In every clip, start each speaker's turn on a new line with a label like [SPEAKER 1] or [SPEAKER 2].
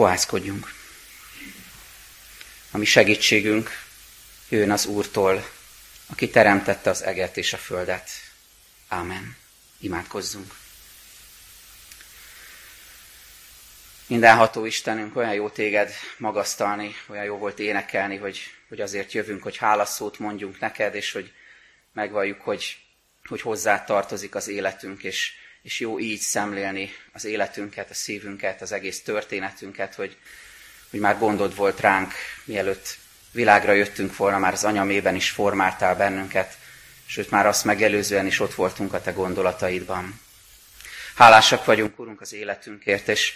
[SPEAKER 1] Fohászkodjunk. A mi segítségünk jön az Úrtól, aki teremtette az eget és a földet. Ámen. Imádkozzunk. Mindenható Istenünk, olyan jó téged magasztalni, olyan jó volt énekelni, hogy, hogy azért jövünk, hogy hálaszót mondjunk neked, és hogy megvalljuk, hogy, hogy hozzá tartozik az életünk, és, és jó így szemlélni az életünket, a szívünket, az egész történetünket, hogy, hogy már gondod volt ránk, mielőtt világra jöttünk volna, már az anyamében is formáltál bennünket, sőt már azt megelőzően is ott voltunk a te gondolataidban. Hálásak vagyunk, Urunk, az életünkért, és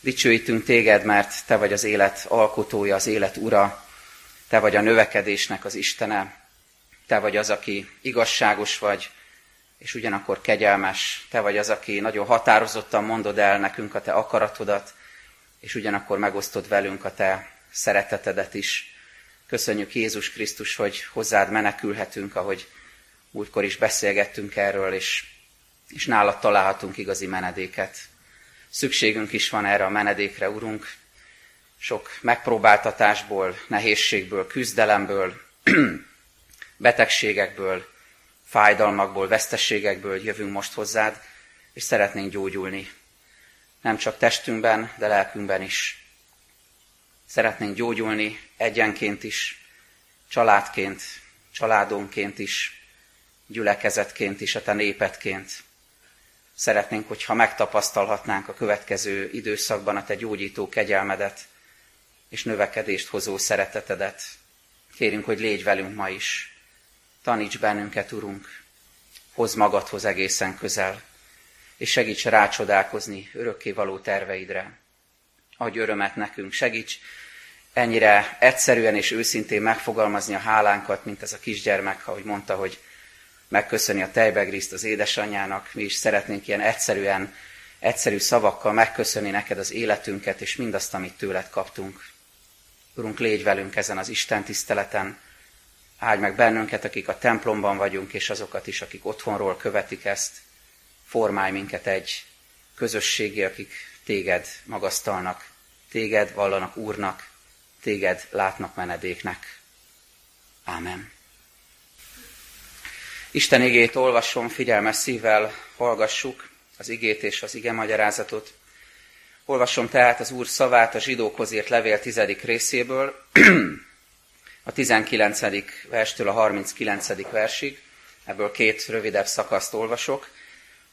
[SPEAKER 1] dicsőítünk téged, mert te vagy az élet alkotója, az élet ura, te vagy a növekedésnek az Istene, te vagy az, aki igazságos vagy, és ugyanakkor kegyelmes, te vagy az, aki nagyon határozottan mondod el nekünk a te akaratodat, és ugyanakkor megosztod velünk a te szeretetedet is. Köszönjük Jézus Krisztus, hogy hozzád menekülhetünk, ahogy múltkor is beszélgettünk erről, és, és nálad találhatunk igazi menedéket. Szükségünk is van erre a menedékre, Urunk. Sok megpróbáltatásból, nehézségből, küzdelemből, betegségekből, fájdalmakból, vesztességekből jövünk most hozzád, és szeretnénk gyógyulni. Nem csak testünkben, de lelkünkben is. Szeretnénk gyógyulni egyenként is, családként, családonként is, gyülekezetként is, a te népetként. Szeretnénk, hogyha megtapasztalhatnánk a következő időszakban a te gyógyító kegyelmedet és növekedést hozó szeretetedet. Kérünk, hogy légy velünk ma is. Taníts bennünket, Urunk, hoz magadhoz egészen közel, és segíts rácsodálkozni örökkévaló terveidre. Adj örömet nekünk, segíts ennyire egyszerűen és őszintén megfogalmazni a hálánkat, mint ez a kisgyermek, ahogy mondta, hogy megköszöni a tejbegriszt az édesanyjának. Mi is szeretnénk ilyen egyszerűen, egyszerű szavakkal megköszönni neked az életünket, és mindazt, amit tőled kaptunk. Urunk, légy velünk ezen az Isten tiszteleten, áldj meg bennünket, akik a templomban vagyunk, és azokat is, akik otthonról követik ezt. Formálj minket egy közösségé, akik téged magasztalnak, téged vallanak Úrnak, téged látnak menedéknek. Ámen. Isten igét olvasom, figyelmes szívvel hallgassuk az igét és az ige magyarázatot. Olvasom tehát az Úr szavát a zsidókhoz írt levél tizedik részéből, a 19. verstől a 39. versig. Ebből két rövidebb szakaszt olvasok,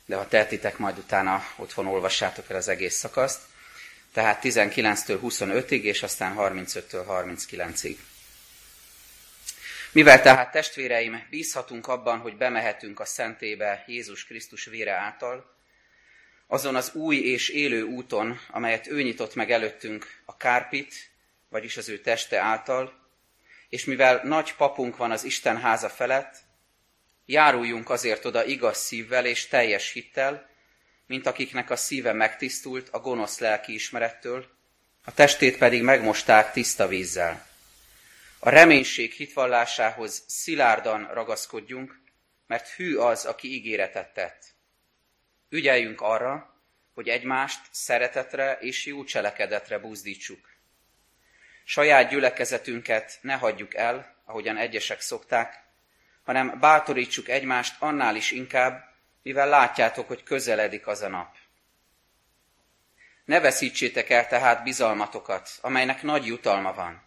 [SPEAKER 1] de ha tehetitek, majd utána otthon olvassátok el az egész szakaszt. Tehát 19-től 25-ig, és aztán 35-től 39-ig. Mivel tehát testvéreim, bízhatunk abban, hogy bemehetünk a szentébe Jézus Krisztus vére által, azon az új és élő úton, amelyet ő nyitott meg előttünk a kárpit, vagyis az ő teste által, és mivel nagy papunk van az Isten háza felett, járuljunk azért oda igaz szívvel és teljes hittel, mint akiknek a szíve megtisztult a gonosz lelki ismerettől, a testét pedig megmosták tiszta vízzel. A reménység hitvallásához szilárdan ragaszkodjunk, mert hű az, aki ígéretet tett. Ügyeljünk arra, hogy egymást szeretetre és jó cselekedetre buzdítsuk. Saját gyülekezetünket ne hagyjuk el, ahogyan egyesek szokták, hanem bátorítsuk egymást annál is inkább, mivel látjátok, hogy közeledik az a nap. Ne veszítsétek el tehát bizalmatokat, amelynek nagy jutalma van,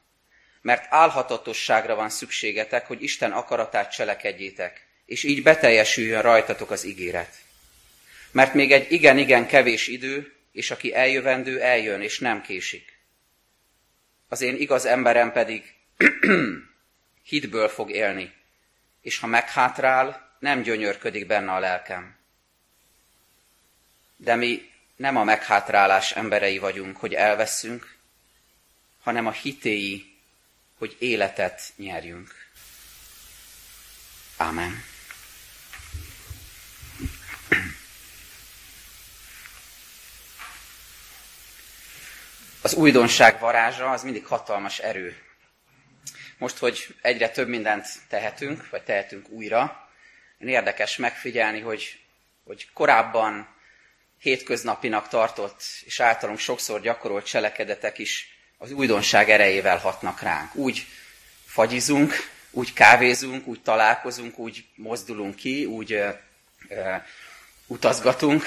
[SPEAKER 1] mert álhatatosságra van szükségetek, hogy Isten akaratát cselekedjétek, és így beteljesüljön rajtatok az ígéret. Mert még egy igen-igen kevés idő, és aki eljövendő, eljön, és nem késik. Az én igaz emberem pedig hitből fog élni, és ha meghátrál, nem gyönyörködik benne a lelkem. De mi nem a meghátrálás emberei vagyunk, hogy elveszünk, hanem a hitéi hogy életet nyerjünk. Amen. Az újdonság varázsa az mindig hatalmas erő. Most, hogy egyre több mindent tehetünk, vagy tehetünk újra, érdekes megfigyelni, hogy, hogy korábban hétköznapinak tartott és általunk sokszor gyakorolt cselekedetek is az újdonság erejével hatnak ránk. Úgy fagyizunk, úgy kávézunk, úgy találkozunk, úgy mozdulunk ki, úgy ö, ö, utazgatunk,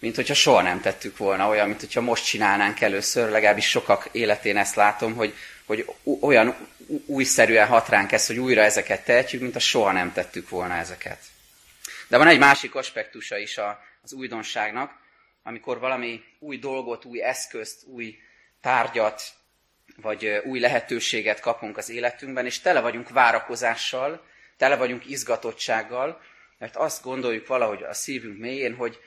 [SPEAKER 1] mint hogyha soha nem tettük volna, olyan, mint hogyha most csinálnánk először, legalábbis sokak életén ezt látom, hogy, hogy olyan újszerűen hat ránk ez, hogy újra ezeket tehetjük, mint a soha nem tettük volna ezeket. De van egy másik aspektusa is az újdonságnak, amikor valami új dolgot, új eszközt, új tárgyat, vagy új lehetőséget kapunk az életünkben, és tele vagyunk várakozással, tele vagyunk izgatottsággal, mert azt gondoljuk valahogy a szívünk mélyén, hogy,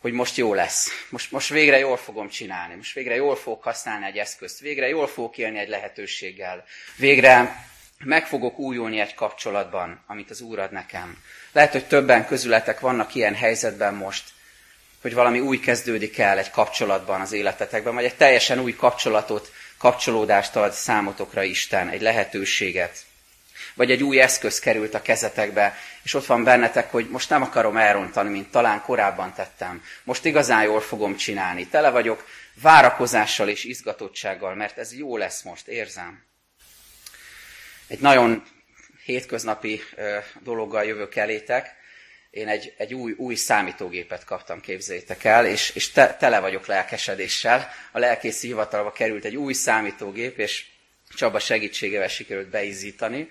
[SPEAKER 1] hogy most jó lesz. Most, most végre jól fogom csinálni. Most végre jól fogok használni egy eszközt. Végre jól fogok élni egy lehetőséggel. Végre meg fogok újulni egy kapcsolatban, amit az Úr ad nekem. Lehet, hogy többen közületek vannak ilyen helyzetben most, hogy valami új kezdődik el egy kapcsolatban az életetekben, vagy egy teljesen új kapcsolatot, kapcsolódást ad számotokra Isten, egy lehetőséget. Vagy egy új eszköz került a kezetekbe, és ott van bennetek, hogy most nem akarom elrontani, mint talán korábban tettem. Most igazán jól fogom csinálni. Tele vagyok várakozással és izgatottsággal, mert ez jó lesz most, érzem. Egy nagyon hétköznapi dologgal jövök elétek. Én egy, egy új, új számítógépet kaptam, képzeljétek el, és, és te, tele vagyok lelkesedéssel. A lelkészi hivatalba került egy új számítógép, és Csaba segítségével sikerült beizítani.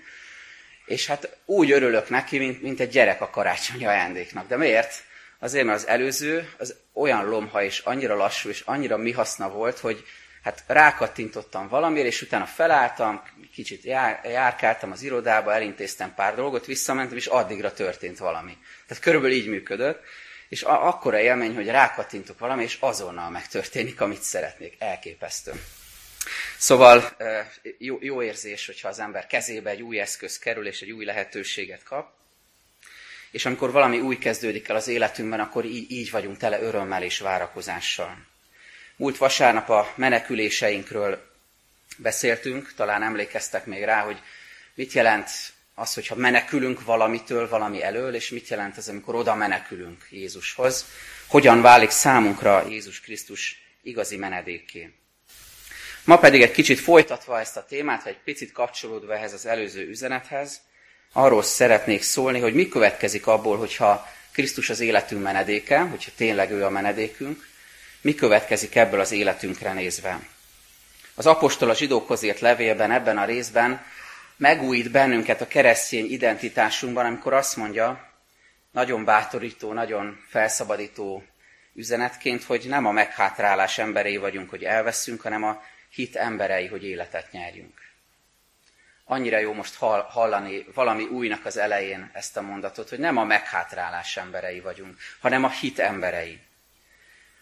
[SPEAKER 1] És hát úgy örülök neki, mint, mint egy gyerek a karácsonyi ajándéknak. De miért? Azért, mert az előző az olyan lomha és annyira lassú és annyira mi haszna volt, hogy hát rákattintottam valamire, és utána felálltam, kicsit jár, járkáltam az irodába, elintéztem pár dolgot, visszamentem, és addigra történt valami. Tehát körülbelül így működött, és a- akkora élmény, hogy rákattintok valami, és azonnal megtörténik, amit szeretnék. Elképesztő. Szóval jó, jó érzés, hogyha az ember kezébe egy új eszköz kerül, és egy új lehetőséget kap. És amikor valami új kezdődik el az életünkben, akkor így, így vagyunk tele örömmel és várakozással. Múlt vasárnap a meneküléseinkről beszéltünk, talán emlékeztek még rá, hogy mit jelent az, hogyha menekülünk valamitől, valami elől, és mit jelent ez, amikor oda menekülünk Jézushoz. Hogyan válik számunkra Jézus Krisztus igazi menedékké. Ma pedig egy kicsit folytatva ezt a témát, vagy egy picit kapcsolódva ehhez az előző üzenethez, arról szeretnék szólni, hogy mi következik abból, hogyha Krisztus az életünk menedéke, hogyha tényleg ő a menedékünk, mi következik ebből az életünkre nézve. Az apostol a zsidókhoz írt levélben, ebben a részben megújít bennünket a keresztény identitásunkban, amikor azt mondja, nagyon bátorító, nagyon felszabadító üzenetként, hogy nem a meghátrálás emberei vagyunk, hogy elveszünk, hanem a hit emberei, hogy életet nyerjünk. Annyira jó most hallani valami újnak az elején ezt a mondatot, hogy nem a meghátrálás emberei vagyunk, hanem a hit emberei.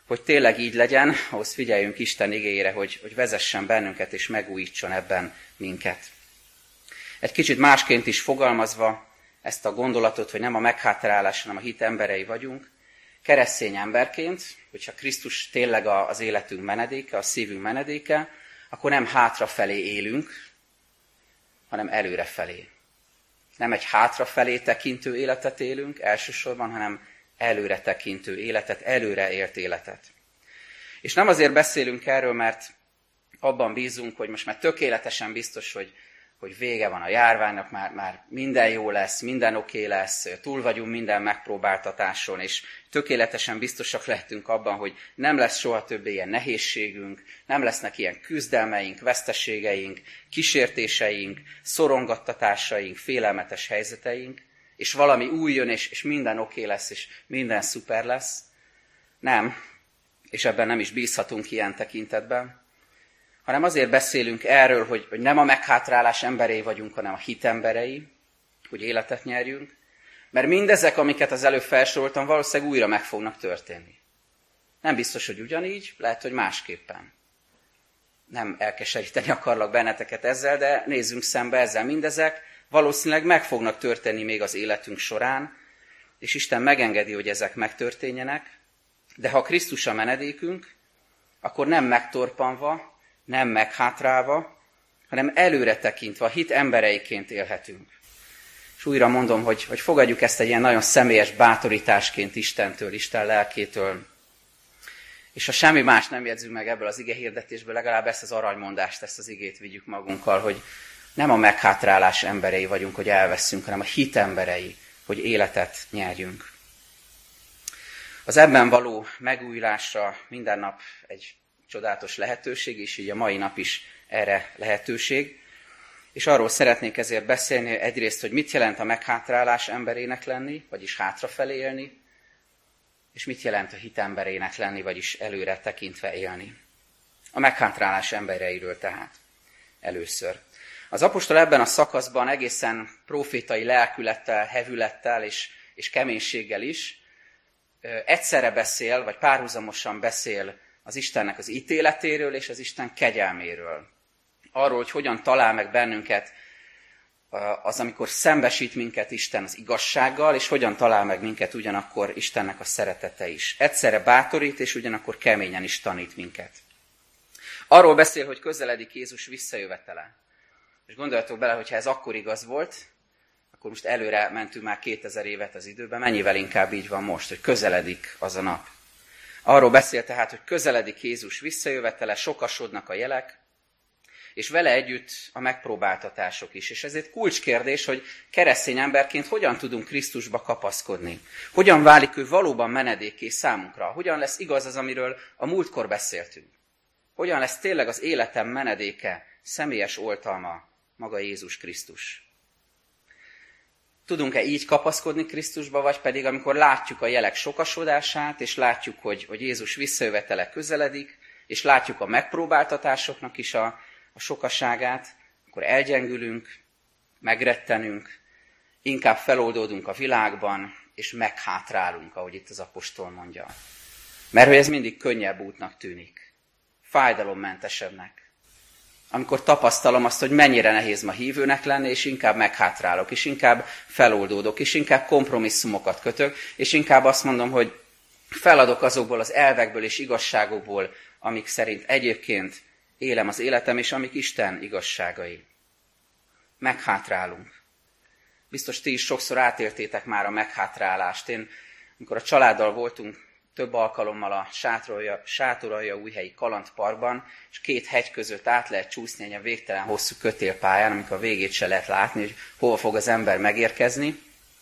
[SPEAKER 1] Hogy tényleg így legyen, ahhoz figyeljünk Isten igényére, hogy, hogy vezessen bennünket és megújítson ebben minket. Egy kicsit másként is fogalmazva ezt a gondolatot, hogy nem a meghátrálás, hanem a hit emberei vagyunk, keresztény emberként, hogyha Krisztus tényleg az életünk menedéke, a szívünk menedéke, akkor nem hátrafelé élünk, hanem előrefelé. Nem egy hátrafelé tekintő életet élünk elsősorban, hanem előre tekintő életet, előre ért életet. És nem azért beszélünk erről, mert abban bízunk, hogy most már tökéletesen biztos, hogy hogy vége van a járványnak, már, már minden jó lesz, minden oké okay lesz, túl vagyunk minden megpróbáltatáson, és tökéletesen biztosak lehetünk abban, hogy nem lesz soha többé ilyen nehézségünk, nem lesznek ilyen küzdelmeink, veszteségeink, kísértéseink, szorongattatásaink, félelmetes helyzeteink, és valami új jön, és, és minden oké okay lesz, és minden szuper lesz. Nem, és ebben nem is bízhatunk ilyen tekintetben hanem azért beszélünk erről, hogy, hogy nem a meghátrálás emberei vagyunk, hanem a hit emberei, hogy életet nyerjünk, mert mindezek, amiket az előbb felsoroltam, valószínűleg újra meg fognak történni. Nem biztos, hogy ugyanígy, lehet, hogy másképpen. Nem elkeseríteni akarlak benneteket ezzel, de nézzünk szembe ezzel. Mindezek valószínűleg meg fognak történni még az életünk során, és Isten megengedi, hogy ezek megtörténjenek, de ha Krisztus a menedékünk, akkor nem megtorpanva, nem meghátrálva, hanem előre tekintve, hit embereiként élhetünk. És újra mondom, hogy, hogy fogadjuk ezt egy ilyen nagyon személyes bátorításként Istentől, Isten lelkétől, És ha semmi más nem jegyzünk meg ebből az ige hirdetésből, legalább ezt az aranymondást, ezt az igét vigyük magunkkal, hogy nem a meghátrálás emberei vagyunk, hogy elveszünk, hanem a hit emberei, hogy életet nyerjünk. Az ebben való megújulásra minden nap egy csodálatos lehetőség, és így a mai nap is erre lehetőség. És arról szeretnék ezért beszélni egyrészt, hogy mit jelent a meghátrálás emberének lenni, vagyis hátrafelé élni, és mit jelent a hit emberének lenni, vagyis előre tekintve élni. A meghátrálás embereiről tehát először. Az apostol ebben a szakaszban egészen profétai lelkülettel, hevülettel és, és keménységgel is egyszerre beszél, vagy párhuzamosan beszél az Istennek az ítéletéről és az Isten kegyelméről. Arról, hogy hogyan talál meg bennünket az, amikor szembesít minket Isten az igazsággal, és hogyan talál meg minket ugyanakkor Istennek a szeretete is. Egyszerre bátorít, és ugyanakkor keményen is tanít minket. Arról beszél, hogy közeledik Jézus visszajövetele. És gondoljatok bele, hogyha ez akkor igaz volt, akkor most előre mentünk már 2000 évet az időben, mennyivel inkább így van most, hogy közeledik az a nap. Arról beszél tehát, hogy közeledik Jézus visszajövetele, sokasodnak a jelek, és vele együtt a megpróbáltatások is. És ezért kulcskérdés, hogy keresztény emberként hogyan tudunk Krisztusba kapaszkodni. Hogyan válik ő valóban menedékké számunkra. Hogyan lesz igaz az, amiről a múltkor beszéltünk. Hogyan lesz tényleg az életem menedéke, személyes oltalma maga Jézus Krisztus. Tudunk-e így kapaszkodni Krisztusba, vagy pedig amikor látjuk a jelek sokasodását, és látjuk, hogy, hogy Jézus visszajövetele közeledik, és látjuk a megpróbáltatásoknak is a, a sokaságát, akkor elgyengülünk, megrettenünk, inkább feloldódunk a világban, és meghátrálunk, ahogy itt az apostol mondja. Mert hogy ez mindig könnyebb útnak tűnik, fájdalommentesebbnek amikor tapasztalom azt, hogy mennyire nehéz ma hívőnek lenni, és inkább meghátrálok, és inkább feloldódok, és inkább kompromisszumokat kötök, és inkább azt mondom, hogy feladok azokból az elvekből és igazságokból, amik szerint egyébként élem az életem, és amik Isten igazságai. Meghátrálunk. Biztos ti is sokszor átéltétek már a meghátrálást. Én, amikor a családdal voltunk több alkalommal a sátorolja, sátorolja újhelyi kalandparkban, és két hegy között át lehet csúszni egy a végtelen hosszú kötélpályán, amikor a végét se lehet látni, hogy hova fog az ember megérkezni,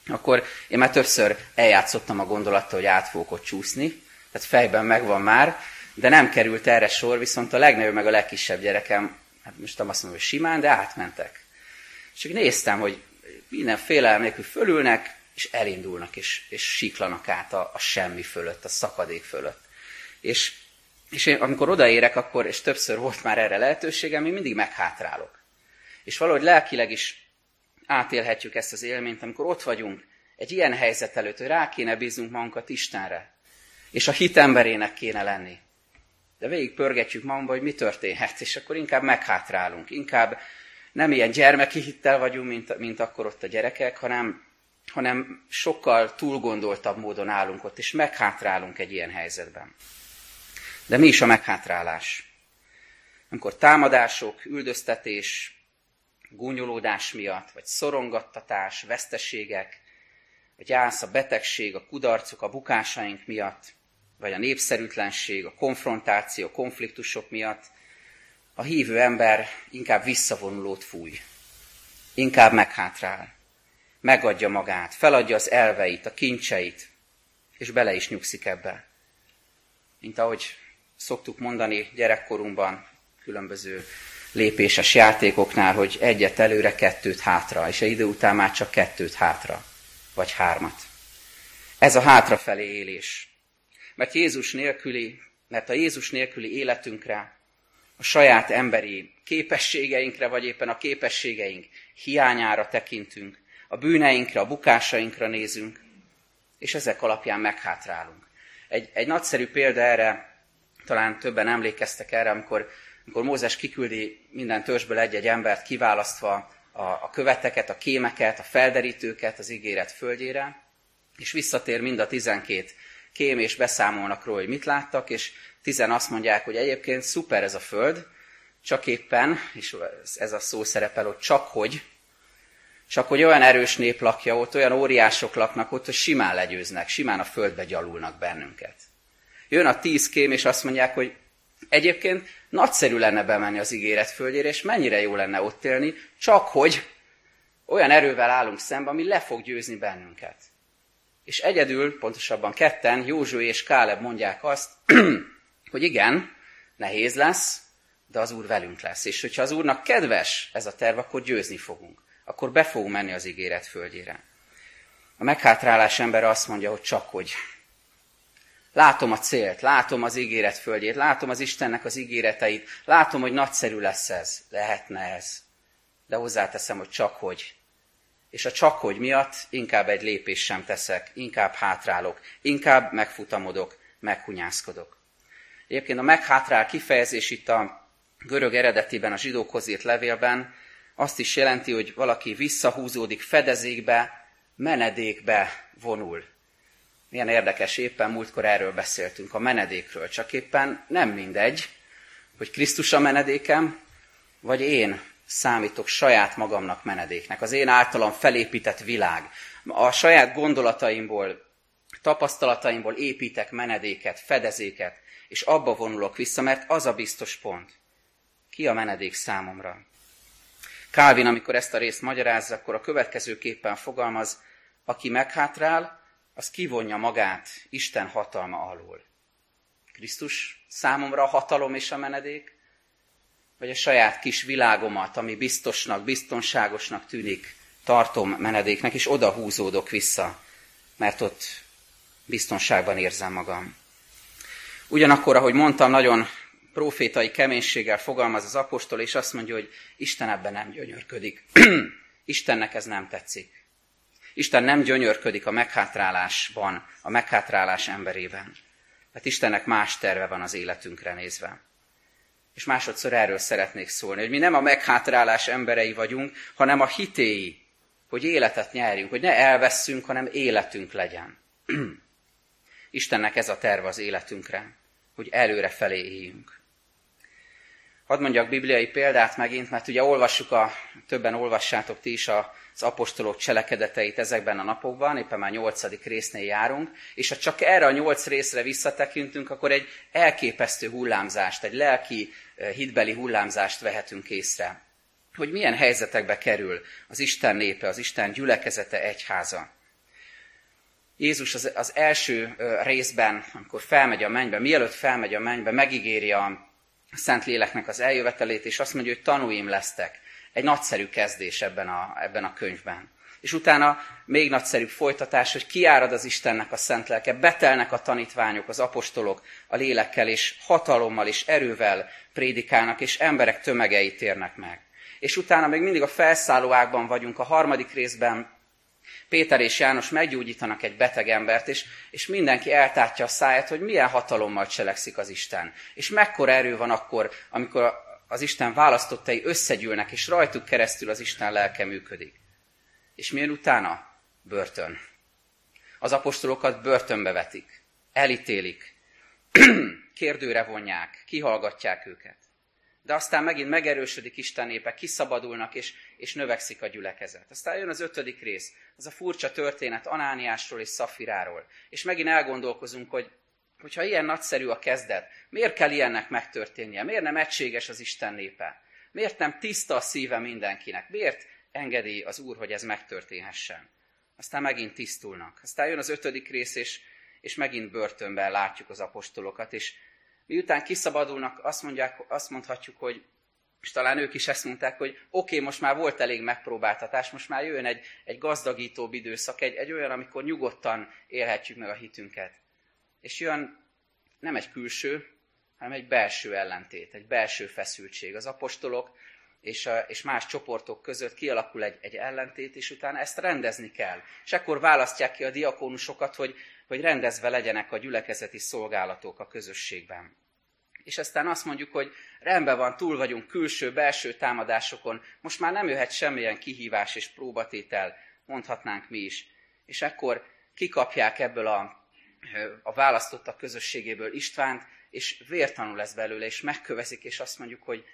[SPEAKER 1] akkor én már többször eljátszottam a gondolattal, hogy át fogok ott csúszni, tehát fejben megvan már, de nem került erre sor, viszont a legnagyobb meg a legkisebb gyerekem, hát most nem azt mondom, hogy simán, de átmentek. És csak néztem, hogy minden félelem nélkül fölülnek, és elindulnak, és, és siklanak át a, a semmi fölött, a szakadék fölött. És, és én, amikor odaérek, akkor, és többször volt már erre lehetőségem, én mindig meghátrálok. És valahogy lelkileg is átélhetjük ezt az élményt, amikor ott vagyunk egy ilyen helyzet előtt, hogy rá kéne bíznunk magunkat Istenre, és a hit emberének kéne lenni. De végig pörgetjük magunkba, hogy mi történhet, és akkor inkább meghátrálunk, inkább nem ilyen gyermeki hittel vagyunk, mint, mint akkor ott a gyerekek, hanem hanem sokkal túlgondoltabb módon állunk ott, és meghátrálunk egy ilyen helyzetben. De mi is a meghátrálás? Amikor támadások, üldöztetés, gúnyolódás miatt, vagy szorongattatás, veszteségek, vagy gyász, a betegség, a kudarcok, a bukásaink miatt, vagy a népszerűtlenség, a konfrontáció, a konfliktusok miatt, a hívő ember inkább visszavonulót fúj, inkább meghátrál megadja magát, feladja az elveit, a kincseit, és bele is nyugszik ebbe. Mint ahogy szoktuk mondani gyerekkorunkban, különböző lépéses játékoknál, hogy egyet előre, kettőt hátra, és egy idő után már csak kettőt hátra, vagy hármat. Ez a hátrafelé élés. Mert Jézus nélküli, mert a Jézus nélküli életünkre, a saját emberi képességeinkre, vagy éppen a képességeink hiányára tekintünk, a bűneinkre, a bukásainkra nézünk, és ezek alapján meghátrálunk. Egy, egy nagyszerű példa erre, talán többen emlékeztek erre, amikor, amikor Mózes kiküldi minden törzsből egy-egy embert kiválasztva a, a követeket, a kémeket, a felderítőket az ígéret földjére, és visszatér mind a tizenkét kém, és beszámolnak róla, hogy mit láttak, és tizen azt mondják, hogy egyébként szuper ez a föld, csak éppen, és ez a szó szerepel, hogy csak hogy csak hogy olyan erős nép lakja ott, olyan óriások laknak ott, hogy simán legyőznek, simán a földbe gyalulnak bennünket. Jön a tíz kém, és azt mondják, hogy egyébként nagyszerű lenne bemenni az ígéret földjére, és mennyire jó lenne ott élni, csak hogy olyan erővel állunk szembe, ami le fog győzni bennünket. És egyedül, pontosabban ketten, Józsu és Káleb mondják azt, hogy igen, nehéz lesz, de az Úr velünk lesz. És hogyha az Úrnak kedves ez a terv, akkor győzni fogunk. Akkor be fogunk menni az ígéret földjére. A meghátrálás ember azt mondja, hogy csak hogy. Látom a célt, látom az ígéret földjét, látom az Istennek az ígéreteit, látom, hogy nagyszerű lesz ez, lehetne ez. De hozzáteszem, hogy csak hogy. És a csak hogy miatt inkább egy lépés sem teszek, inkább hátrálok, inkább megfutamodok, meghunyászkodok. Egyébként a meghátrál kifejezés itt a görög eredetiben, a zsidókhoz írt levélben azt is jelenti, hogy valaki visszahúzódik fedezékbe, menedékbe vonul. Milyen érdekes, éppen múltkor erről beszéltünk, a menedékről. Csak éppen nem mindegy, hogy Krisztus a menedékem, vagy én számítok saját magamnak menedéknek. Az én általam felépített világ. A saját gondolataimból, tapasztalataimból építek menedéket, fedezéket, és abba vonulok vissza, mert az a biztos pont. Ki a menedék számomra? Kálvin, amikor ezt a részt magyarázza, akkor a következőképpen fogalmaz, aki meghátrál, az kivonja magát Isten hatalma alól. Krisztus számomra a hatalom és a menedék, vagy a saját kis világomat, ami biztosnak, biztonságosnak tűnik, tartom menedéknek, és oda húzódok vissza, mert ott biztonságban érzem magam. Ugyanakkor, ahogy mondtam, nagyon profétai keménységgel fogalmaz az apostol, és azt mondja, hogy Isten ebben nem gyönyörködik. Istennek ez nem tetszik. Isten nem gyönyörködik a meghátrálásban, a meghátrálás emberében. Mert Istennek más terve van az életünkre nézve. És másodszor erről szeretnék szólni, hogy mi nem a meghátrálás emberei vagyunk, hanem a hitéi, hogy életet nyerjünk, hogy ne elveszünk, hanem életünk legyen. Istennek ez a terve az életünkre, hogy előre felé éljünk. Hadd mondjak bibliai példát megint, mert ugye olvassuk, a, többen olvassátok ti is az apostolok cselekedeteit ezekben a napokban, éppen már nyolcadik résznél járunk, és ha csak erre a nyolc részre visszatekintünk, akkor egy elképesztő hullámzást, egy lelki, eh, hitbeli hullámzást vehetünk észre. Hogy milyen helyzetekbe kerül az Isten népe, az Isten gyülekezete egyháza. Jézus az, az első eh, részben, amikor felmegy a mennybe, mielőtt felmegy a mennybe, megígéri a a Szent Léleknek az eljövetelét, és azt mondja, hogy tanúim lesztek. Egy nagyszerű kezdés ebben a, ebben a könyvben. És utána még nagyszerűbb folytatás, hogy kiárad az Istennek a szent lelke, betelnek a tanítványok, az apostolok a lélekkel, és hatalommal és erővel prédikálnak, és emberek tömegei térnek meg. És utána még mindig a felszállóákban vagyunk, a harmadik részben Péter és János meggyógyítanak egy beteg embert, és, és mindenki eltátja a száját, hogy milyen hatalommal cselekszik az Isten. És mekkora erő van akkor, amikor az Isten választottai összegyűlnek, és rajtuk keresztül az Isten lelke működik. És milyen utána? Börtön. Az apostolokat börtönbe vetik, elítélik, kérdőre vonják, kihallgatják őket de aztán megint megerősödik Isten népe, kiszabadulnak, és, és növekszik a gyülekezet. Aztán jön az ötödik rész, az a furcsa történet Anániásról és Szafiráról. És megint elgondolkozunk, hogy hogyha ilyen nagyszerű a kezdet, miért kell ilyennek megtörténnie? Miért nem egységes az Isten népe? Miért nem tiszta a szíve mindenkinek? Miért engedi az Úr, hogy ez megtörténhessen? Aztán megint tisztulnak. Aztán jön az ötödik rész, és, és megint börtönben látjuk az apostolokat, és miután kiszabadulnak, azt, mondják, azt mondhatjuk, hogy és talán ők is ezt mondták, hogy oké, okay, most már volt elég megpróbáltatás, most már jön egy, egy gazdagítóbb időszak, egy, egy olyan, amikor nyugodtan élhetjük meg a hitünket. És jön nem egy külső, hanem egy belső ellentét, egy belső feszültség. Az apostolok és, a, és más csoportok között kialakul egy, egy ellentét, és utána ezt rendezni kell. És akkor választják ki a diakónusokat, hogy hogy rendezve legyenek a gyülekezeti szolgálatok a közösségben. És aztán azt mondjuk, hogy rendben van, túl vagyunk külső-belső támadásokon, most már nem jöhet semmilyen kihívás és próbatétel, mondhatnánk mi is. És ekkor kikapják ebből a, a választottak közösségéből Istvánt, és vértanul lesz belőle, és megkövezik, és azt mondjuk, hogy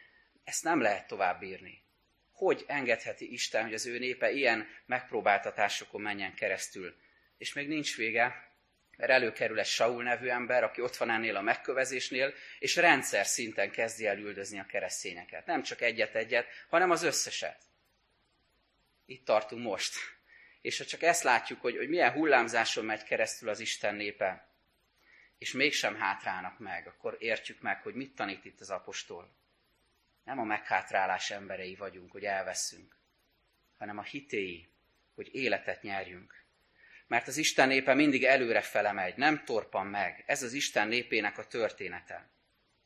[SPEAKER 1] ezt nem lehet tovább bírni. Hogy engedheti Isten, hogy az ő népe ilyen megpróbáltatásokon menjen keresztül? És még nincs vége, mert előkerül egy Saul nevű ember, aki ott van ennél a megkövezésnél, és rendszer szinten kezdi el üldözni a keresztényeket. Nem csak egyet-egyet, hanem az összeset. Itt tartunk most. És ha csak ezt látjuk, hogy, hogy milyen hullámzáson megy keresztül az Isten népe, és mégsem hátrálnak meg, akkor értjük meg, hogy mit tanít itt az apostol. Nem a meghátrálás emberei vagyunk, hogy elveszünk, hanem a hitéi, hogy életet nyerjünk. Mert az Isten népe mindig előre fele megy, nem torpan meg. Ez az Isten népének a története.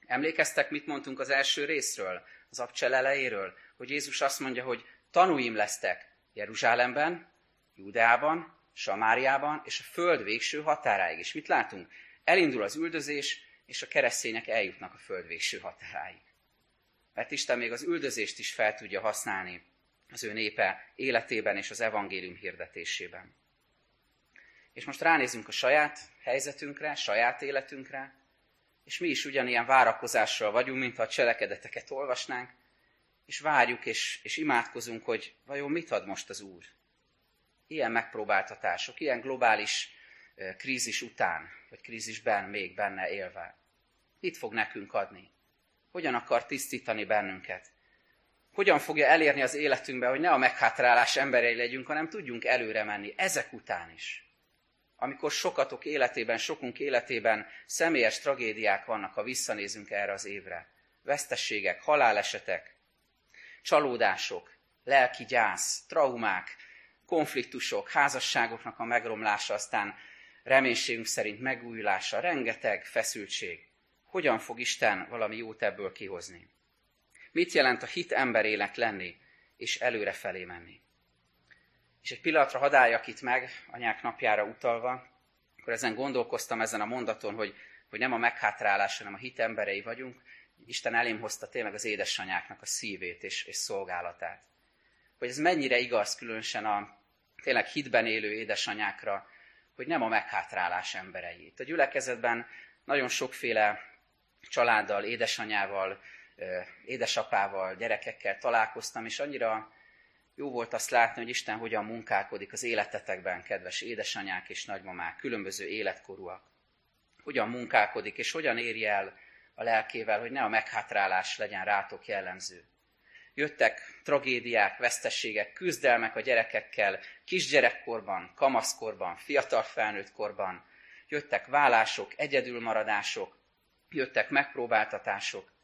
[SPEAKER 1] Emlékeztek, mit mondtunk az első részről, az abcsel elejéről? Hogy Jézus azt mondja, hogy tanúim lesztek Jeruzsálemben, Júdeában, Samáriában és a föld végső határáig. És mit látunk? Elindul az üldözés, és a keresztények eljutnak a föld végső határáig. Mert Isten még az üldözést is fel tudja használni az ő népe életében és az evangélium hirdetésében. És most ránézünk a saját helyzetünkre, saját életünkre, és mi is ugyanilyen várakozással vagyunk, mintha a cselekedeteket olvasnánk, és várjuk és, és imádkozunk, hogy vajon mit ad most az Úr. Ilyen megpróbáltatások, ilyen globális krízis után, vagy krízisben még benne élve. Mit fog nekünk adni? Hogyan akar tisztítani bennünket? Hogyan fogja elérni az életünkbe, hogy ne a meghátrálás emberei legyünk, hanem tudjunk előre menni, ezek után is. Amikor sokatok életében, sokunk életében személyes tragédiák vannak, ha visszanézünk erre az évre. Vesztességek, halálesetek, csalódások, lelki gyász, traumák, konfliktusok, házasságoknak a megromlása, aztán reménységünk szerint megújulása, rengeteg feszültség. Hogyan fog Isten valami jót ebből kihozni? Mit jelent a hit emberének lenni, és előre felé menni? És egy pillanatra hadáljak itt meg, anyák napjára utalva, akkor ezen gondolkoztam ezen a mondaton, hogy, hogy nem a meghátrálás, hanem a hit emberei vagyunk. Isten elém hozta tényleg az édesanyáknak a szívét és, és szolgálatát. Hogy ez mennyire igaz különösen a tényleg hitben élő édesanyákra, hogy nem a meghátrálás emberei. Itt a gyülekezetben nagyon sokféle családdal, édesanyával, édesapával, gyerekekkel találkoztam, és annyira jó volt azt látni, hogy Isten hogyan munkálkodik az életetekben, kedves édesanyák és nagymamák, különböző életkorúak. Hogyan munkálkodik, és hogyan éri el a lelkével, hogy ne a meghátrálás legyen rátok jellemző. Jöttek tragédiák, vesztességek, küzdelmek a gyerekekkel, kisgyerekkorban, kamaszkorban, fiatal felnőtt korban. Jöttek vállások, egyedülmaradások, jöttek megpróbáltatások,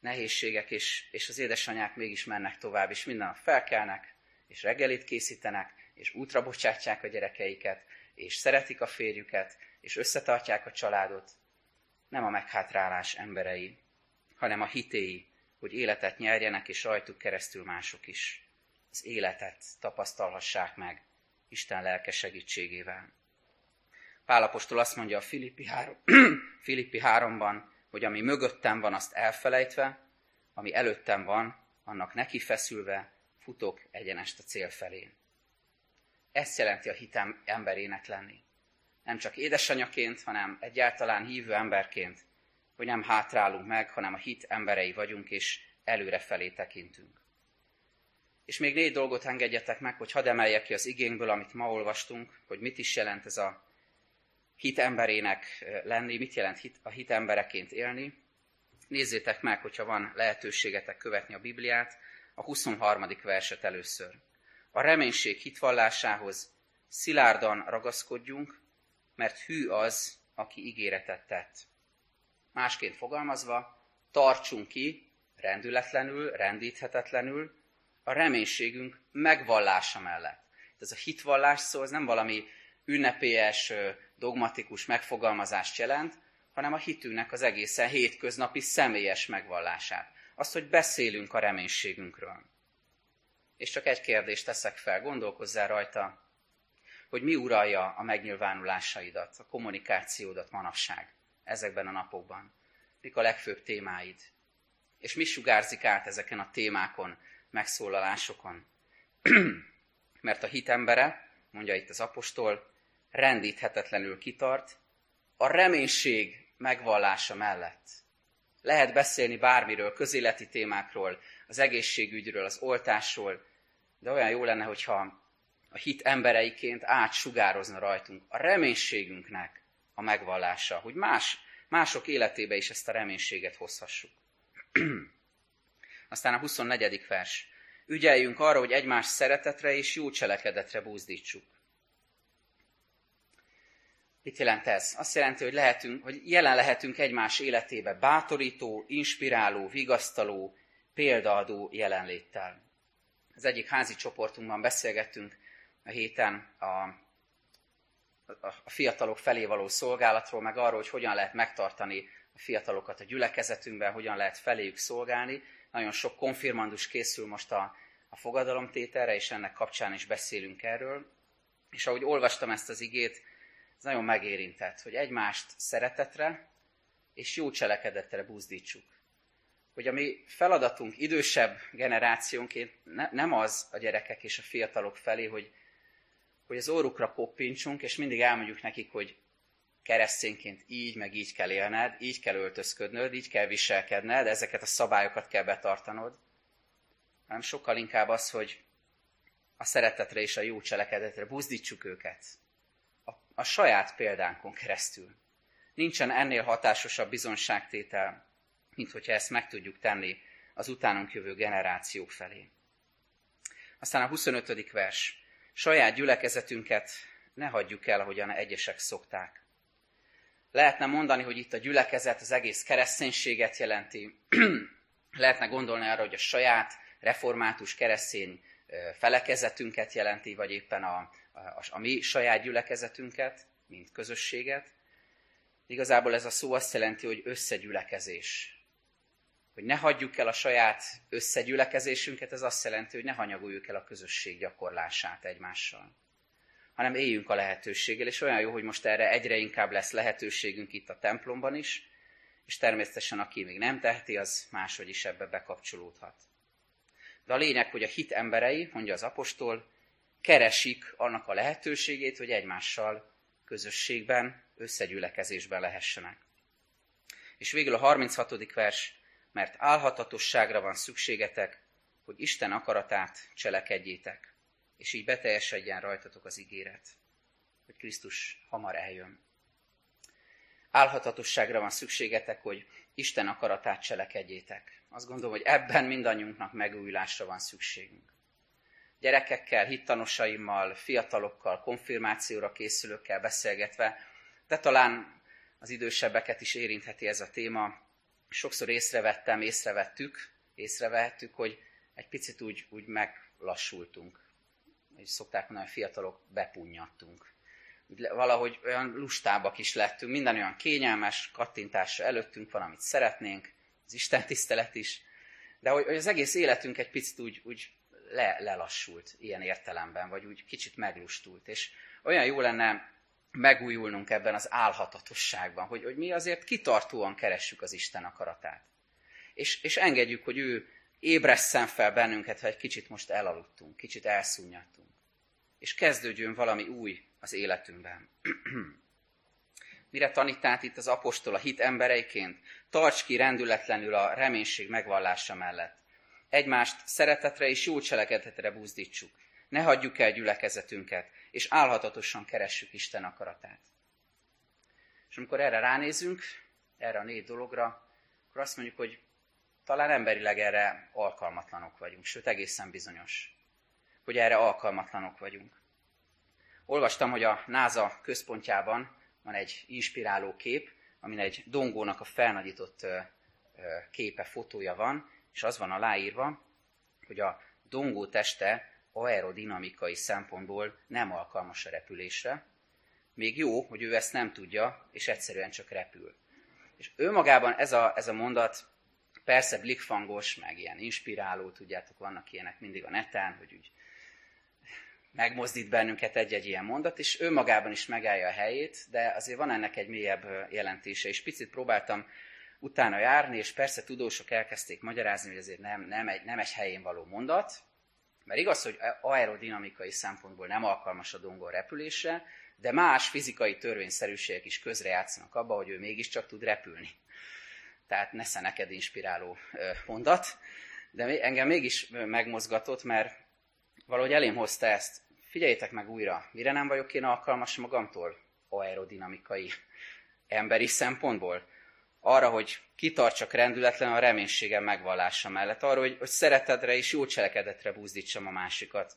[SPEAKER 1] nehézségek, és, és az édesanyák mégis mennek tovább, és minden nap felkelnek, és reggelit készítenek, és útra bocsátják a gyerekeiket, és szeretik a férjüket, és összetartják a családot. Nem a meghátrálás emberei, hanem a hitéi, hogy életet nyerjenek, és rajtuk keresztül mások is. Az életet tapasztalhassák meg Isten lelke segítségével. Pálapostól azt mondja a Filippi, 3, Filippi 3-ban, hogy ami mögöttem van, azt elfelejtve, ami előttem van, annak neki feszülve futok egyenest a cél felé. Ezt jelenti a hitem emberének lenni. Nem csak édesanyaként, hanem egyáltalán hívő emberként, hogy nem hátrálunk meg, hanem a hit emberei vagyunk, és előre felé tekintünk. És még négy dolgot engedjetek meg, hogy hadd emeljek ki az igényből, amit ma olvastunk, hogy mit is jelent ez a hit emberének lenni, mit jelent hit, a hit embereként élni. Nézzétek meg, hogyha van lehetőségetek követni a Bibliát, a 23. verset először. A reménység hitvallásához szilárdan ragaszkodjunk, mert hű az, aki ígéretet tett. Másként fogalmazva, tartsunk ki rendületlenül, rendíthetetlenül a reménységünk megvallása mellett. Ez a hitvallás szó, ez nem valami ünnepélyes, dogmatikus megfogalmazást jelent, hanem a hitünknek az egészen hétköznapi személyes megvallását. Azt, hogy beszélünk a reménységünkről. És csak egy kérdést teszek fel, gondolkozzál rajta, hogy mi uralja a megnyilvánulásaidat, a kommunikációdat manapság ezekben a napokban. Mik a legfőbb témáid? És mi sugárzik át ezeken a témákon, megszólalásokon? Mert a hit embere, mondja itt az apostol, rendíthetetlenül kitart, a reménység megvallása mellett. Lehet beszélni bármiről, közéleti témákról, az egészségügyről, az oltásról, de olyan jó lenne, hogyha a hit embereiként átsugározna rajtunk a reménységünknek a megvallása, hogy más, mások életébe is ezt a reménységet hozhassuk. Aztán a 24. vers. Ügyeljünk arra, hogy egymás szeretetre és jó cselekedetre búzdítsuk. Mit jelent ez? Azt jelenti, hogy, lehetünk, hogy jelen lehetünk egymás életébe bátorító, inspiráló, vigasztaló, példaadó jelenléttel. Az egyik házi csoportunkban beszélgettünk a héten a, a fiatalok felé való szolgálatról, meg arról, hogy hogyan lehet megtartani a fiatalokat a gyülekezetünkben, hogyan lehet feléjük szolgálni. Nagyon sok konfirmandus készül most a, a fogadalomtételre, és ennek kapcsán is beszélünk erről. És ahogy olvastam ezt az igét, ez nagyon megérintett, hogy egymást szeretetre és jó cselekedetre buzdítsuk. Hogy a mi feladatunk idősebb generációnként ne, nem az a gyerekek és a fiatalok felé, hogy, hogy az órukra koppintsunk, és mindig elmondjuk nekik, hogy keresztényként így, meg így kell élned, így kell öltözködnöd, így kell viselkedned, ezeket a szabályokat kell betartanod, hanem sokkal inkább az, hogy a szeretetre és a jó cselekedetre buzdítsuk őket, a saját példánkon keresztül. Nincsen ennél hatásosabb bizonságtétel, mint hogyha ezt meg tudjuk tenni az utánunk jövő generációk felé. Aztán a 25. vers. Saját gyülekezetünket ne hagyjuk el, ahogyan egyesek szokták. Lehetne mondani, hogy itt a gyülekezet az egész kereszténységet jelenti. Lehetne gondolni arra, hogy a saját református keresztény felekezetünket jelenti, vagy éppen a, a, mi saját gyülekezetünket, mint közösséget. Igazából ez a szó azt jelenti, hogy összegyülekezés. Hogy ne hagyjuk el a saját összegyülekezésünket, ez azt jelenti, hogy ne hanyagoljuk el a közösség gyakorlását egymással. Hanem éljünk a lehetőséggel, és olyan jó, hogy most erre egyre inkább lesz lehetőségünk itt a templomban is, és természetesen aki még nem teheti, az máshogy is ebbe bekapcsolódhat. De a lényeg, hogy a hit emberei, mondja az apostol, keresik annak a lehetőségét, hogy egymással közösségben, összegyülekezésben lehessenek. És végül a 36. vers, mert álhatatosságra van szükségetek, hogy Isten akaratát cselekedjétek, és így beteljesedjen rajtatok az ígéret, hogy Krisztus hamar eljön. Álhatatosságra van szükségetek, hogy Isten akaratát cselekedjétek. Azt gondolom, hogy ebben mindannyiunknak megújulásra van szükségünk gyerekekkel, hittanosaimmal, fiatalokkal, konfirmációra készülőkkel beszélgetve, de talán az idősebbeket is érintheti ez a téma. Sokszor észrevettem, észrevettük, észrevehettük, hogy egy picit úgy, úgy meglassultunk. És szokták mondani, hogy fiatalok bepunnyadtunk. Valahogy olyan lustábbak is lettünk, minden olyan kényelmes, kattintásra előttünk van, amit szeretnénk, az Isten tisztelet is, de hogy, hogy az egész életünk egy picit úgy, úgy le, lelassult ilyen értelemben, vagy úgy kicsit meglustult. És olyan jó lenne megújulnunk ebben az álhatatosságban, hogy, hogy mi azért kitartóan keressük az Isten akaratát. És, és engedjük, hogy ő ébresszen fel bennünket, ha egy kicsit most elaludtunk, kicsit elszúnyadtunk. És kezdődjön valami új az életünkben. Mire tanítált itt az apostol a hit embereiként? Tarts ki rendületlenül a reménység megvallása mellett egymást szeretetre és jó cselekedetre buzdítsuk. Ne hagyjuk el gyülekezetünket, és álhatatosan keressük Isten akaratát. És amikor erre ránézünk, erre a négy dologra, akkor azt mondjuk, hogy talán emberileg erre alkalmatlanok vagyunk, sőt egészen bizonyos, hogy erre alkalmatlanok vagyunk. Olvastam, hogy a NASA központjában van egy inspiráló kép, amin egy dongónak a felnagyított képe, fotója van, és az van aláírva, hogy a dongó teste aerodinamikai szempontból nem alkalmas a repülésre, még jó, hogy ő ezt nem tudja, és egyszerűen csak repül. És ő magában ez a, ez a mondat persze blikfangos, meg ilyen inspiráló, tudjátok, vannak ilyenek mindig a neten, hogy úgy megmozdít bennünket egy-egy ilyen mondat, és ő magában is megállja a helyét, de azért van ennek egy mélyebb jelentése, és picit próbáltam utána járni, és persze tudósok elkezdték magyarázni, hogy ezért nem, nem, egy, nem egy helyén való mondat, mert igaz, hogy aerodinamikai szempontból nem alkalmas a dongor repülésre, de más fizikai törvényszerűségek is közrejátszanak abba, hogy ő mégiscsak tud repülni. Tehát nesze neked inspiráló mondat, de engem mégis megmozgatott, mert valahogy elém hozta ezt. figyeljétek meg újra, mire nem vagyok én alkalmas magamtól? Aerodinamikai, emberi szempontból? Arra, hogy kitartsak rendületlen a reménységem megvallása mellett, arra, hogy, hogy szeretedre és jó cselekedetre búzdítsam a másikat,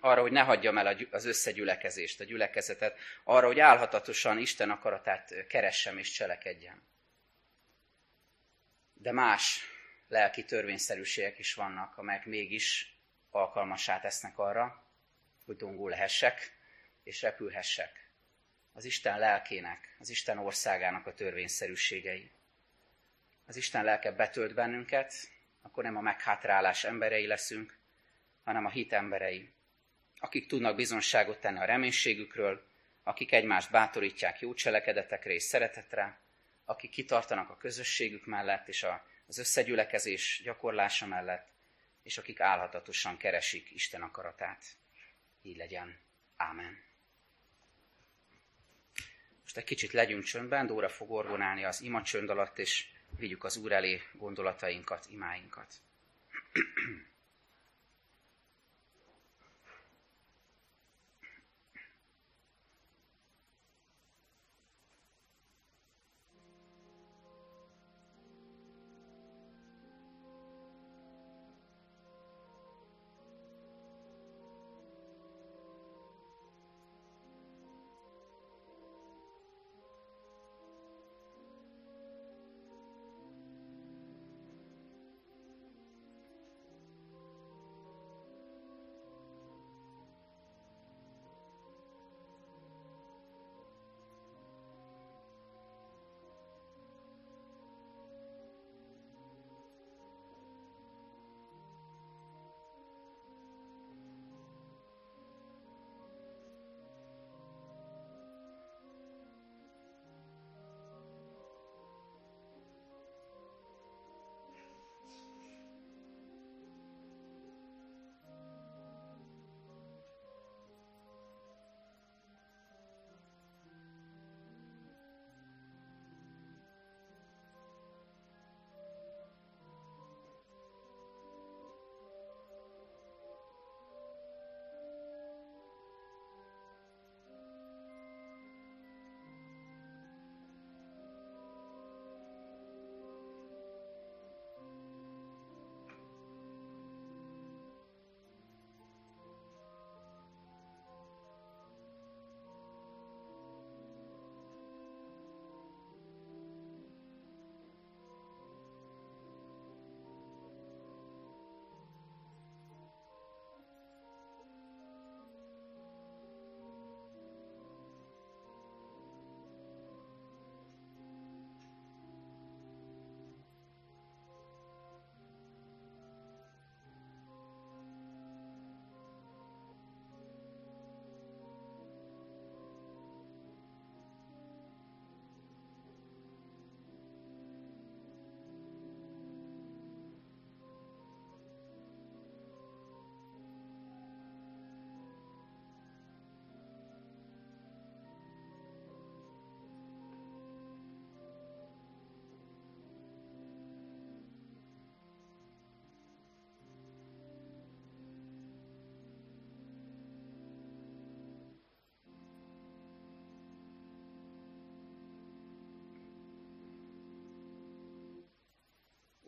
[SPEAKER 1] arra, hogy ne hagyjam el az összegyülekezést, a gyülekezetet, arra, hogy álhatatosan Isten akaratát keressem és cselekedjem. De más lelki törvényszerűségek is vannak, amelyek mégis alkalmasá tesznek arra, hogy dongó lehessek és repülhessek. Az Isten lelkének, az Isten országának a törvényszerűségei. Az Isten lelke betölt bennünket, akkor nem a meghátrálás emberei leszünk, hanem a hit emberei, akik tudnak bizonságot tenni a reménységükről, akik egymást bátorítják jó cselekedetekre és szeretetre, akik kitartanak a közösségük mellett és az összegyülekezés gyakorlása mellett, és akik álhatatosan keresik Isten akaratát. Így legyen. Ámen. Most egy kicsit legyünk csöndben, Dóra fog orgonálni az ima csönd alatt, és vigyük az Úr elé gondolatainkat, imáinkat.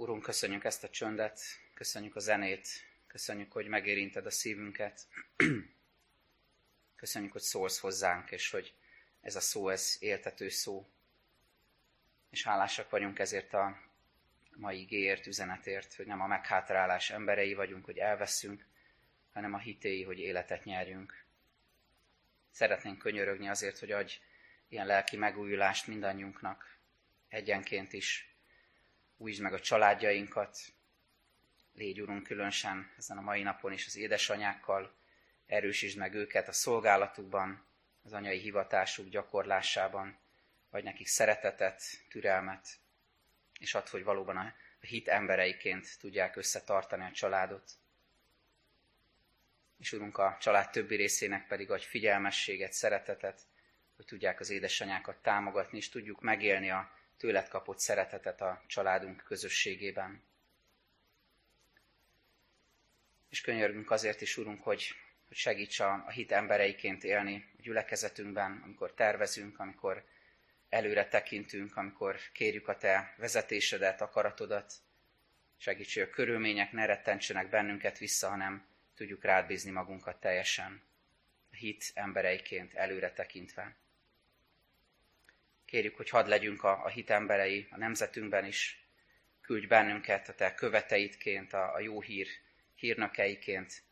[SPEAKER 1] Urunk, köszönjük ezt a csöndet, köszönjük a zenét, köszönjük, hogy megérinted a szívünket. Köszönjük, hogy szólsz hozzánk, és hogy ez a szó, ez éltető szó. És hálásak vagyunk ezért a mai igéért, üzenetért, hogy nem a meghátrálás emberei vagyunk, hogy elveszünk, hanem a hitéi, hogy életet nyerjünk. Szeretnénk könyörögni azért, hogy adj ilyen lelki megújulást mindannyiunknak, egyenként is, újítsd meg a családjainkat, légy Urunk különösen ezen a mai napon is az édesanyákkal, erősítsd meg őket a szolgálatukban, az anyai hivatásuk gyakorlásában, vagy nekik szeretetet, türelmet, és add, hogy valóban a hit embereiként tudják összetartani a családot. És Urunk, a család többi részének pedig adj figyelmességet, szeretetet, hogy tudják az édesanyákat támogatni, és tudjuk megélni a tőled kapott szeretetet a családunk közösségében. És könyörgünk azért is, Urunk, hogy hogy segíts a, a hit embereiként élni a gyülekezetünkben, amikor tervezünk, amikor előre tekintünk, amikor kérjük a Te vezetésedet, akaratodat. Segíts, hogy a körülmények ne rettentsenek bennünket vissza, hanem tudjuk rád bízni magunkat teljesen, a hit embereiként előre tekintve. Kérjük, hogy hadd legyünk a, a hit a nemzetünkben is, küldj bennünket a te követeidként, a, a jó hír hírnökeiként,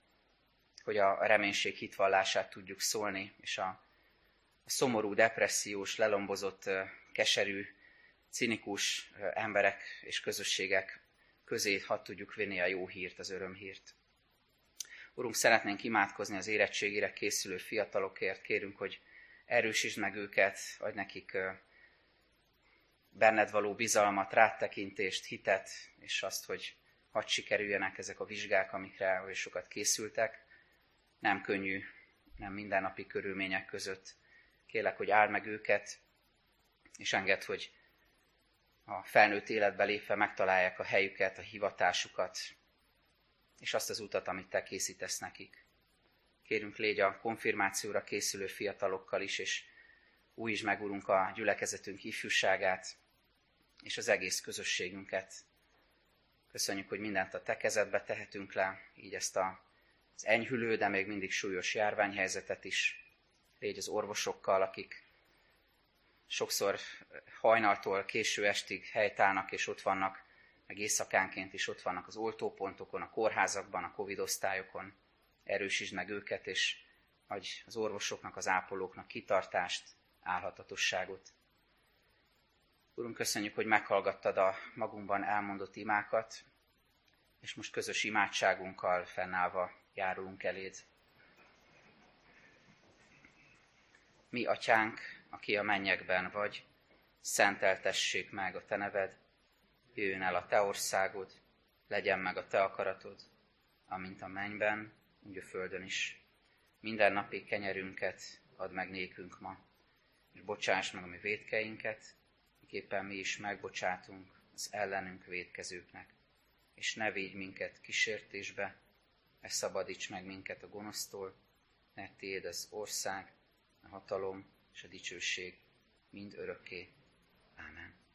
[SPEAKER 1] hogy a, a reménység hitvallását tudjuk szólni, és a, a szomorú, depressziós, lelombozott, keserű, cinikus emberek és közösségek közé hadd tudjuk vinni a jó hírt, az örömhírt. Urunk, szeretnénk imádkozni az érettségére készülő fiatalokért, kérünk, hogy erősítsd meg őket, adj nekik benned való bizalmat, rátekintést, hitet, és azt, hogy hadd sikerüljenek ezek a vizsgák, amikre oly sokat készültek. Nem könnyű, nem mindennapi körülmények között. Kélek, hogy áld meg őket, és enged, hogy a felnőtt életbe lépve megtalálják a helyüket, a hivatásukat, és azt az utat, amit te készítesz nekik. Kérünk, légy a konfirmációra készülő fiatalokkal is, és újítsd meg, Urunk, a gyülekezetünk ifjúságát, és az egész közösségünket. Köszönjük, hogy mindent a te kezedbe tehetünk le, így ezt a, az enyhülő, de még mindig súlyos járványhelyzetet is. Légy az orvosokkal, akik sokszor hajnaltól késő estig helytállnak, és ott vannak, meg éjszakánként is ott vannak az oltópontokon, a kórházakban, a Covid osztályokon. Erősítsd meg őket, és adj az orvosoknak, az ápolóknak kitartást, állhatatosságot. Urunk, köszönjük, hogy meghallgattad a magunkban elmondott imákat, és most közös imádságunkkal fennállva járulunk eléd. Mi, atyánk, aki a mennyekben vagy, szenteltessék meg a te neved, jöjjön el a te országod, legyen meg a te akaratod, amint a mennyben, úgy a földön is. Minden napi kenyerünket add meg nékünk ma, és bocsáss meg a mi védkeinket, miképpen mi is megbocsátunk az ellenünk védkezőknek, és ne védj minket kísértésbe, és szabadíts meg minket a gonosztól, mert tiéd az ország, a hatalom és a dicsőség mind örökké. Ámen.